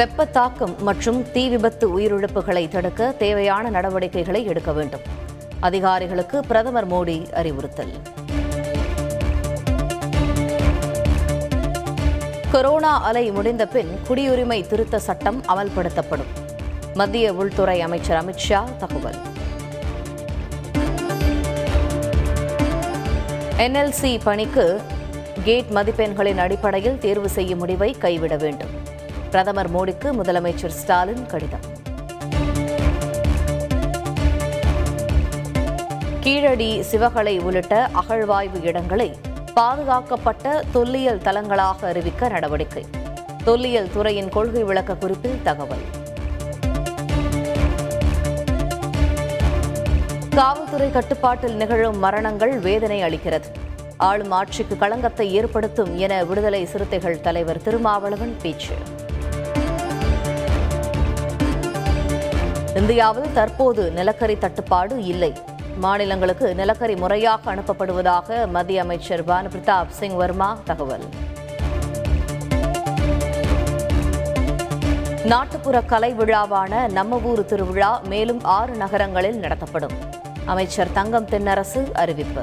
வெப்ப தாக்கம் மற்றும் தீ விபத்து உயிரிழப்புகளை தடுக்க தேவையான நடவடிக்கைகளை எடுக்க வேண்டும். அதிகாரிகளுக்கு பிரதமர் மோடி அறிவுறுத்தல். கொரோனா அலை முடிந்த பின் குடியுரிமை திருத்த சட்டம் அமல்படுத்தப்படும். மத்திய உள்துறை அமைச்சர் அமித்ஷா தகவல். என்எல்சி பணிக்கு கேட் மதிப்பெண்களின் அடிப்படையில் தேர்வு செய்யும் முடிவை கைவிட வேண்டும். பிரதமர் மோடிக்கு முதலமைச்சர் ஸ்டாலின் கடிதம். கீழடி சிவகளை உள்ளிட்ட அகழ்வாய்வு இடங்களை பாதுகாக்கப்பட்ட தொல்லியல் தலங்களாக அறிவிக்க நடவடிக்கை. தொல்லியல் துறையின் கொள்கை விளக்க குறிப்பில் தகவல். காவல்துறை கட்டுப்பாட்டில் நிகழும் மரணங்கள் வேதனை அளிக்கிறது. ஆளும் ஆட்சிக்கு களங்கத்தை ஏற்படுத்தும் என விடுதலை சிறுத்தைகள் தலைவர் திருமாவளவன் பேச்சு. இந்தியாவில் தற்போது நிலக்கரி தட்டுப்பாடு இல்லை. மாநிலங்களுக்கு நிலக்கரி முறையாக அனுப்பப்படுவதாக மத்திய அமைச்சர் பானு பிரதாப் சிங் வர்மா தகவல். நாட்டுப்புற கலை விழாவான நம்ம ஊர் திருவிழா மேலும் ஆறு நகரங்களில் நடத்தப்படும். அமைச்சர் தங்கம் தென்னரசு அறிவிப்பு.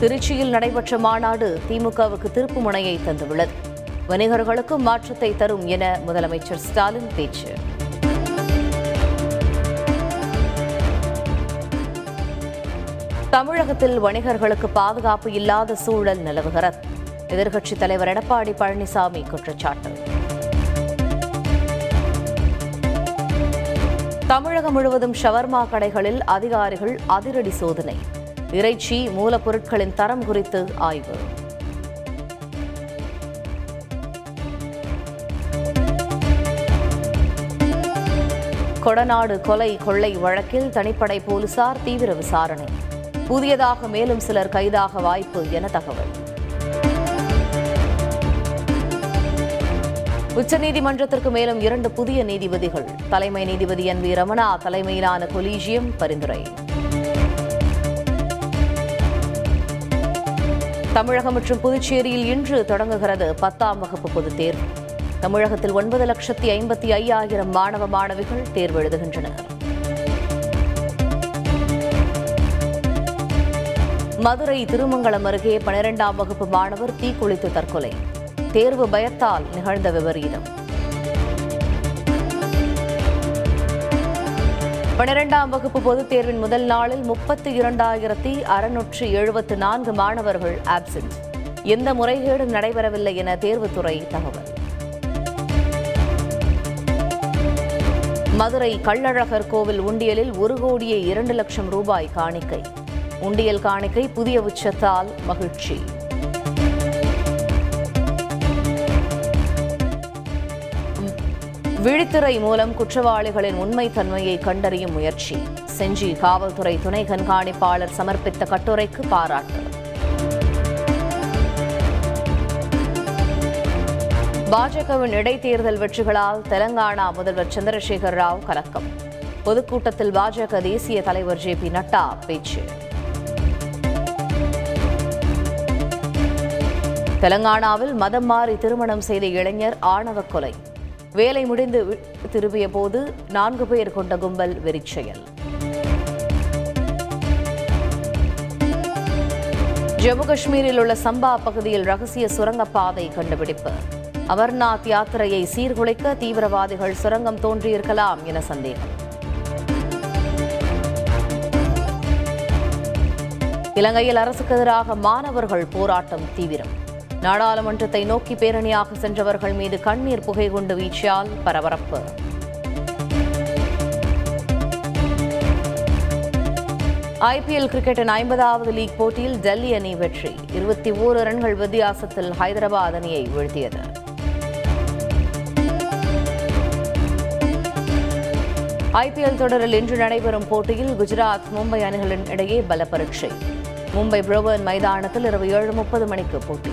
திருச்சியில் நடைபெற்ற மாநாடு திமுகவுக்கு திருப்பு முனையை தந்துள்ளது. வணிகர்களுக்கு மாற்றத்தை தரும் என முதலமைச்சர் ஸ்டாலின் பேச்சு. தமிழகத்தில் வணிகர்களுக்கு பாதுகாப்பு இல்லாத சூழல் நிலவுகிறது. எதிர்க்கட்சித் தலைவர் எடப்பாடி பழனிசாமி குற்றச்சாட்டு. தமிழகம் முழுவதும் ஷவர்மா கடைகளில் அதிகாரிகள் அதிரடி சோதனை. இறைச்சி மூலப்பொருட்களின் தரம் குறித்து ஆய்வு. கொடநாடு கொலை கொள்ளை வழக்கில் தனிப்படை போலீசார் தீவிர விசாரணை. புதியதாக மேலும் சிலர் கைதாக வாய்ப்பு என தகவல். உச்சநீதிமன்றத்திற்கு மேலும் இரண்டு புதிய நீதிபதிகள். தலைமை நீதிபதி என் வி ரமணா தலைமையிலான கொலீஜியம் பரிந்துரை. தமிழகம் மற்றும் புதுச்சேரியில் இன்று தொடங்குகிறது பத்தாம் வகுப்பு பொதுத் தேர்வு. தமிழகத்தில் ஒன்பது லட்சத்தி ஐம்பத்தி ஐயாயிரம் மாணவ மாணவிகள் தேர்வு எழுதுகின்றனர். மதுரை திருமங்கலம் அருகே பனிரெண்டாம் வகுப்பு மாணவர் தீக்குளித்து தற்கொலை. தேர்வு பயத்தால் நிகழ்ந்த விபரீதம். பனிரெண்டாம் வகுப்பு பொதுத் தேர்வின் முதல் நாளில் முப்பத்தி இரண்டாயிரத்தி அறுநூற்று எழுபத்து நான்கு மாணவர்கள் ஆப்சென்ட் எந்த முறைகேடும் நடைபெறவில்லை என தேர்வுத்துறை தகவல். மதுரை கள்ளழகர் கோவில் உண்டியலில் ஒரு கோடியே இரண்டு லட்சம் ரூபாய் காணிக்கை. உண்டியல் காணிக்கை புதிய உச்சத்தால் மகிழ்ச்சி. விழித்திரை மூலம் குற்றவாளிகளின் உண்மை தன்மையை கண்டறியும் முயற்சி. செஞ்சி காவல்துறை துணை கண்காணிப்பாளர் சமர்ப்பித்த கட்டுரைக்கு பாராட்டு. பாஜகவின் இடைத்தேர்தல் வெற்றிகளால் தெலங்கானா முதல்வர் சந்திரசேகர் ராவ் கலக்கம். பொதுக்கூட்டத்தில் பாஜக தேசிய தலைவர் ஜே பி நட்டா பேச்சு. தெலங்கானாவில் மதம் மாறி திருமணம் செய்த இளைஞர் ஆணவ கொலை. வேலை முடிந்து திரும்பிய போது நான்கு பேர் கொண்ட கும்பல் வெறிச்செயல். ஜம்மு காஷ்மீரில் உள்ள சம்பா பகுதியில் ரகசிய சுரங்கப்பாதை கண்டுபிடிப்பு. அமர்நாத் யாத்திரையை சீர்குலைக்க தீவிரவாதிகள் சுரங்கம் தோன்றியிருக்கலாம் என சந்தேகம். இலங்கையில் அரசுக்கு எதிராக மாணவர்கள் போராட்டம் தீவிரம். நாடாளுமன்றத்தை நோக்கி பேரணியாக சென்றவர்கள் மீது கண்ணீர் புகை கொண்டு வீச்சியால் பரபரப்பு. ஐபிஎல் கிரிக்கெட்டின் ஐம்பதாவது லீக் போட்டியில் டெல்லி அணி வெற்றி. இருபத்தி ஓரு ரன்கள் வித்தியாசத்தில் ஹைதராபாத் அணியை வீழ்த்தியது. ஐபிஎல் தொடரில் இன்று நடைபெறும் போட்டியில் குஜராத் மும்பை அணிகளின் இடையே பல பரீட்சை மும்பை புரோவன் மைதானத்தில் இரவு ஏழு முப்பது மணிக்கு போட்டி.